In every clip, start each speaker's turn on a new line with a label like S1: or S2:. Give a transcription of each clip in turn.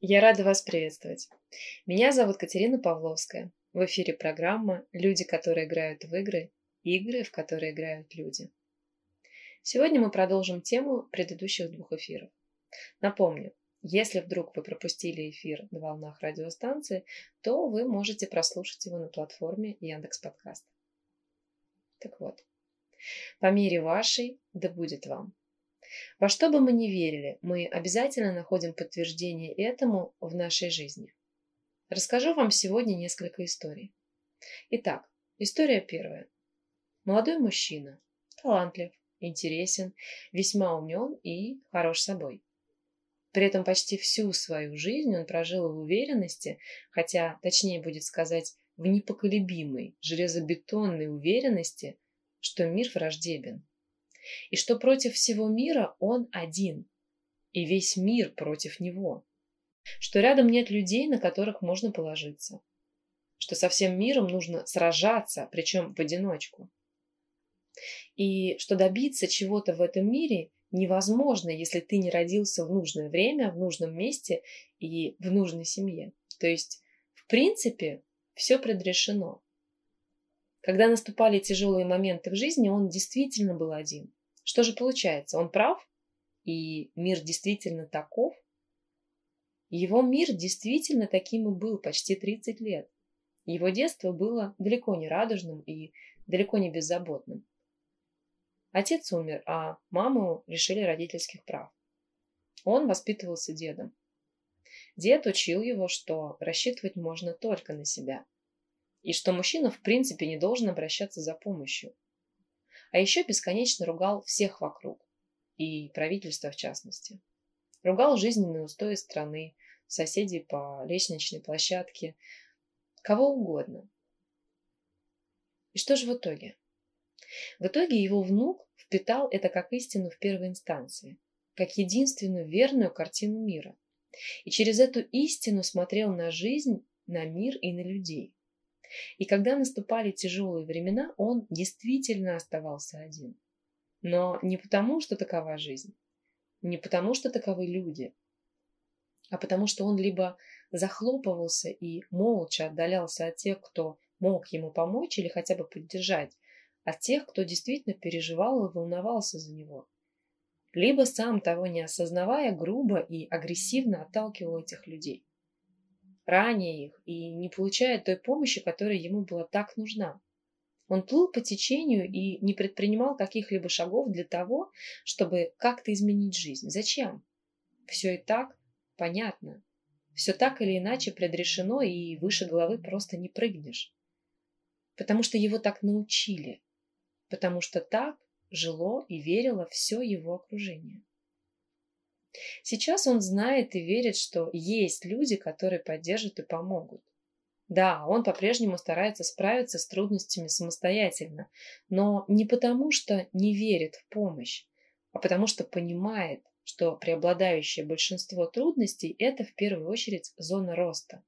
S1: Я рада вас приветствовать. Меня зовут Катерина Павловская. В эфире программа «Люди, которые играют в игры. Игры, в которые играют люди». Сегодня мы продолжим тему предыдущих двух эфиров. Напомню, если вдруг вы пропустили эфир на волнах радиостанции, то вы можете прослушать его на платформе Яндекс Подкаст. Так вот, по мере вашей, да будет вам. Во что бы мы ни верили, мы обязательно находим подтверждение этому в нашей жизни. Расскажу вам сегодня несколько историй. Итак, история первая. Молодой мужчина, талантлив, интересен, весьма умен и хорош собой. При этом почти всю свою жизнь он прожил в уверенности, хотя точнее будет сказать в непоколебимой, железобетонной уверенности, что мир враждебен, и что против всего мира он один, и весь мир против него, что рядом нет людей, на которых можно положиться, что со всем миром нужно сражаться, причем в одиночку, и что добиться чего-то в этом мире невозможно, если ты не родился в нужное время, в нужном месте и в нужной семье. То есть, в принципе, все предрешено. Когда наступали тяжелые моменты в жизни, он действительно был один. Что же получается? Он прав? И мир действительно таков? Его мир действительно таким и был почти 30 лет. Его детство было далеко не радужным и далеко не беззаботным. Отец умер, а маму лишили родительских прав. Он воспитывался дедом. Дед учил его, что рассчитывать можно только на себя, и что мужчина в принципе не должен обращаться за помощью. А еще бесконечно ругал всех вокруг, и правительство в частности. Ругал жизненные устои страны, соседей по лестничной площадке, кого угодно. И что же в итоге? В итоге его внук впитал это как истину в первой инстанции, как единственную верную картину мира. И через эту истину смотрел на жизнь, на мир и на людей. И когда наступали тяжелые времена, он действительно оставался один. Но не потому, что такова жизнь, не потому, что таковы люди, а потому что он либо захлопывался и молча отдалялся от тех, кто мог ему помочь или хотя бы поддержать, от тех, кто действительно переживал и волновался за него. Либо сам того не осознавая, грубо и агрессивно отталкивал этих людей ранее их и не получая той помощи, которая ему была так нужна. Он плыл по течению и не предпринимал каких-либо шагов для того, чтобы как-то изменить жизнь. Зачем? Все и так понятно. Все так или иначе предрешено, и выше головы просто не прыгнешь. Потому что его так научили. Потому что так жило и верило все его окружение. Сейчас он знает и верит, что есть люди, которые поддержат и помогут. Да, он по-прежнему старается справиться с трудностями самостоятельно, но не потому, что не верит в помощь, а потому что понимает, что преобладающее большинство трудностей – это в первую очередь зона роста.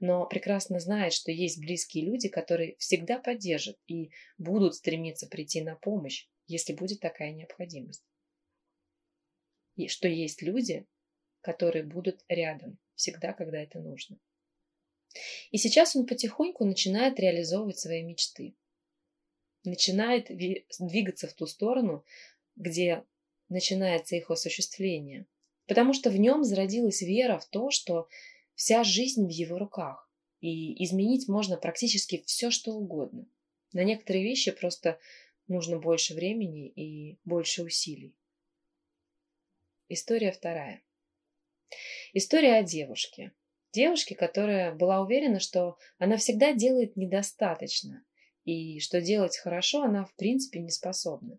S1: Но прекрасно знает, что есть близкие люди, которые всегда поддержат и будут стремиться прийти на помощь, если будет такая необходимость и что есть люди, которые будут рядом всегда, когда это нужно. И сейчас он потихоньку начинает реализовывать свои мечты. Начинает двигаться в ту сторону, где начинается их осуществление. Потому что в нем зародилась вера в то, что вся жизнь в его руках. И изменить можно практически все, что угодно. На некоторые вещи просто нужно больше времени и больше усилий. История вторая. История о девушке. Девушке, которая была уверена, что она всегда делает недостаточно, и что делать хорошо она в принципе не способна.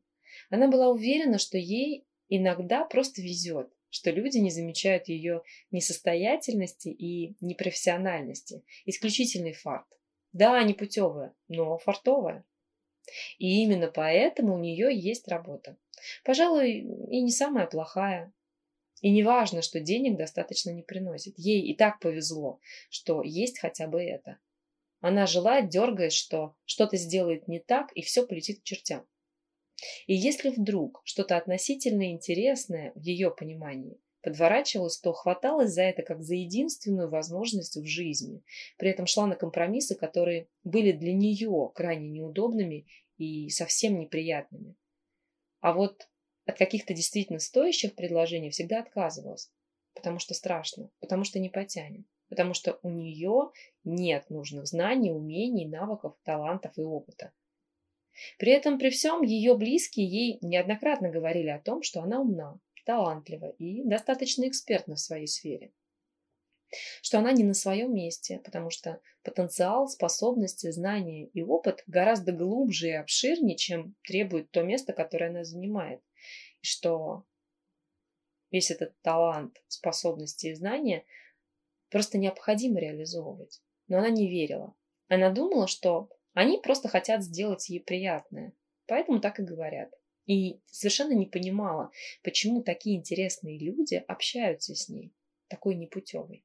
S1: Она была уверена, что ей иногда просто везет, что люди не замечают ее несостоятельности и непрофессиональности. Исключительный фарт. Да, не путевая, но фартовая. И именно поэтому у нее есть работа. Пожалуй, и не самая плохая. И не важно, что денег достаточно не приносит. Ей и так повезло, что есть хотя бы это. Она желает, дергает, что что-то сделает не так, и все полетит к чертям. И если вдруг что-то относительно интересное в ее понимании подворачивалась, то хваталась за это как за единственную возможность в жизни. При этом шла на компромиссы, которые были для нее крайне неудобными и совсем неприятными. А вот от каких-то действительно стоящих предложений всегда отказывалась, потому что страшно, потому что не потянем, потому что у нее нет нужных знаний, умений, навыков, талантов и опыта. При этом при всем ее близкие ей неоднократно говорили о том, что она умна, талантлива и достаточно экспертна в своей сфере. Что она не на своем месте, потому что потенциал, способности, знания и опыт гораздо глубже и обширнее, чем требует то место, которое она занимает. Что весь этот талант, способности и знания просто необходимо реализовывать. Но она не верила. Она думала, что они просто хотят сделать ей приятное. Поэтому так и говорят. И совершенно не понимала, почему такие интересные люди общаются с ней, такой непутевой.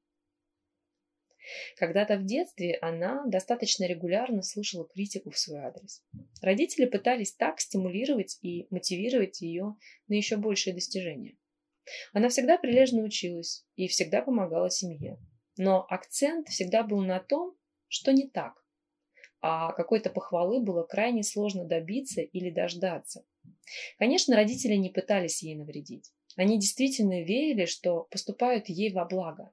S1: Когда-то в детстве она достаточно регулярно слушала критику в свой адрес. Родители пытались так стимулировать и мотивировать ее на еще большие достижения. Она всегда прилежно училась и всегда помогала семье. Но акцент всегда был на том, что не так. А какой-то похвалы было крайне сложно добиться или дождаться. Конечно, родители не пытались ей навредить. Они действительно верили, что поступают ей во благо,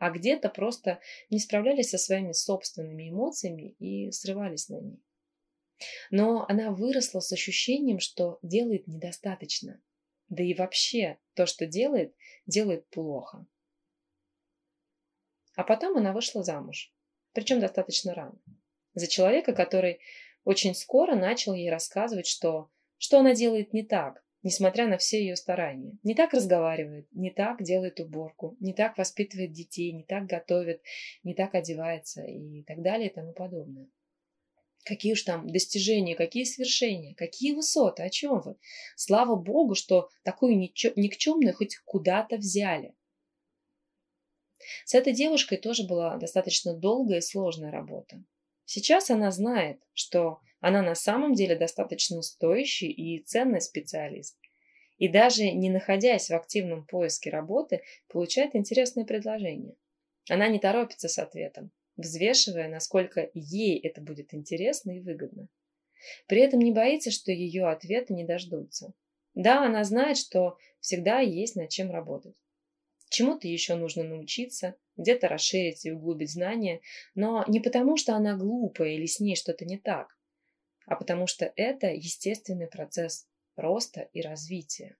S1: а где-то просто не справлялись со своими собственными эмоциями и срывались на ней. Но она выросла с ощущением, что делает недостаточно. Да и вообще то, что делает, делает плохо. А потом она вышла замуж, причем достаточно рано, за человека, который очень скоро начал ей рассказывать, что что она делает не так, несмотря на все ее старания. Не так разговаривает, не так делает уборку, не так воспитывает детей, не так готовит, не так одевается и так далее и тому подобное. Какие уж там достижения, какие свершения, какие высоты, о чем вы? Слава Богу, что такую никчемную хоть куда-то взяли. С этой девушкой тоже была достаточно долгая и сложная работа. Сейчас она знает, что она на самом деле достаточно стоящий и ценный специалист. И даже не находясь в активном поиске работы, получает интересные предложения. Она не торопится с ответом, взвешивая, насколько ей это будет интересно и выгодно. При этом не боится, что ее ответы не дождутся. Да, она знает, что всегда есть над чем работать. Чему-то еще нужно научиться, где-то расширить и углубить знания, но не потому, что она глупая или с ней что-то не так, а потому что это естественный процесс роста и развития.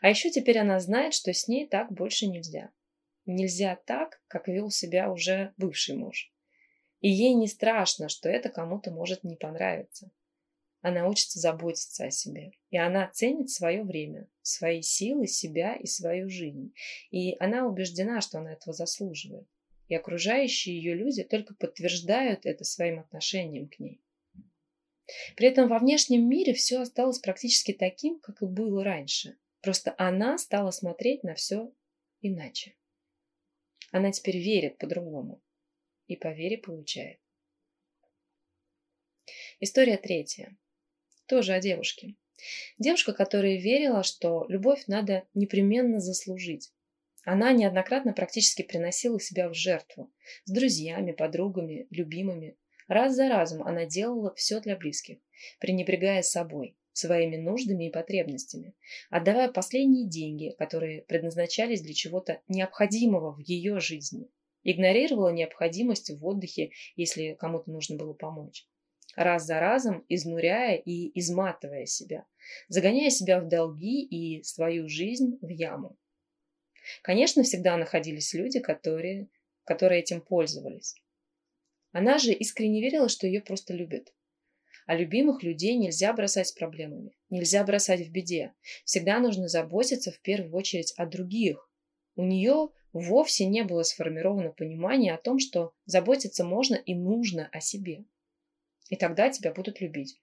S1: А еще теперь она знает, что с ней так больше нельзя. Нельзя так, как вел себя уже бывший муж. И ей не страшно, что это кому-то может не понравиться. Она учится заботиться о себе. И она ценит свое время, свои силы, себя и свою жизнь. И она убеждена, что она этого заслуживает. И окружающие ее люди только подтверждают это своим отношением к ней. При этом во внешнем мире все осталось практически таким, как и было раньше. Просто она стала смотреть на все иначе. Она теперь верит по-другому. И по вере получает. История третья. Тоже о девушке. Девушка, которая верила, что любовь надо непременно заслужить. Она неоднократно практически приносила себя в жертву. С друзьями, подругами, любимыми. Раз за разом она делала все для близких, пренебрегая собой, своими нуждами и потребностями, отдавая последние деньги, которые предназначались для чего-то необходимого в ее жизни. Игнорировала необходимость в отдыхе, если кому-то нужно было помочь. Раз за разом изнуряя и изматывая себя, загоняя себя в долги и свою жизнь в яму. Конечно, всегда находились люди, которые, которые этим пользовались. Она же искренне верила, что ее просто любят. А любимых людей нельзя бросать с проблемами, нельзя бросать в беде. Всегда нужно заботиться в первую очередь о других. У нее вовсе не было сформировано понимание о том, что заботиться можно и нужно о себе. И тогда тебя будут любить.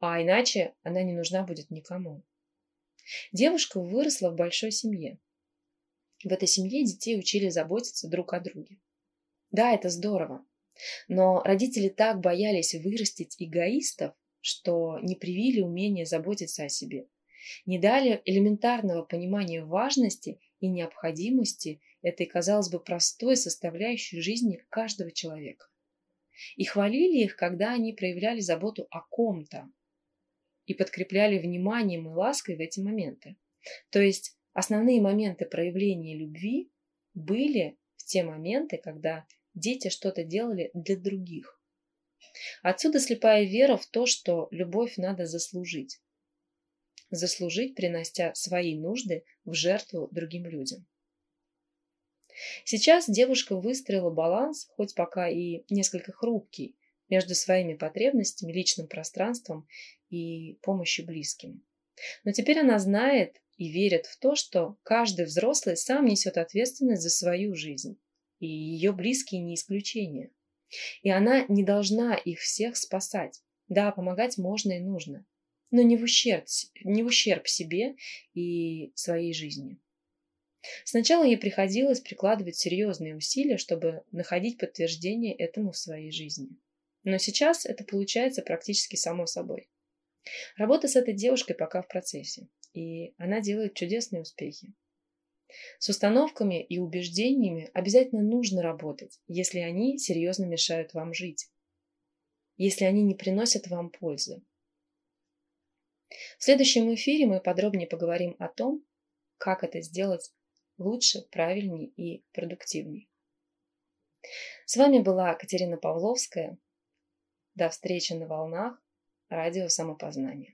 S1: А иначе она не нужна будет никому. Девушка выросла в большой семье. В этой семье детей учили заботиться друг о друге. Да, это здорово, но родители так боялись вырастить эгоистов, что не привили умение заботиться о себе, не дали элементарного понимания важности и необходимости этой, казалось бы, простой составляющей жизни каждого человека. И хвалили их, когда они проявляли заботу о ком-то и подкрепляли вниманием и лаской в эти моменты. То есть основные моменты проявления любви были в те моменты, когда дети что-то делали для других. Отсюда слепая вера в то, что любовь надо заслужить. Заслужить, принося свои нужды в жертву другим людям. Сейчас девушка выстроила баланс, хоть пока и несколько хрупкий, между своими потребностями, личным пространством и помощью близким. Но теперь она знает и верит в то, что каждый взрослый сам несет ответственность за свою жизнь, и ее близкие не исключение. И она не должна их всех спасать. Да, помогать можно и нужно, но не в ущерб, не в ущерб себе и своей жизни. Сначала ей приходилось прикладывать серьезные усилия, чтобы находить подтверждение этому в своей жизни. Но сейчас это получается практически само собой. Работа с этой девушкой пока в процессе, и она делает чудесные успехи. С установками и убеждениями обязательно нужно работать, если они серьезно мешают вам жить, если они не приносят вам пользы. В следующем эфире мы подробнее поговорим о том, как это сделать лучше, правильнее и продуктивнее. С вами была Катерина Павловская. До встречи на волнах радио самопознания.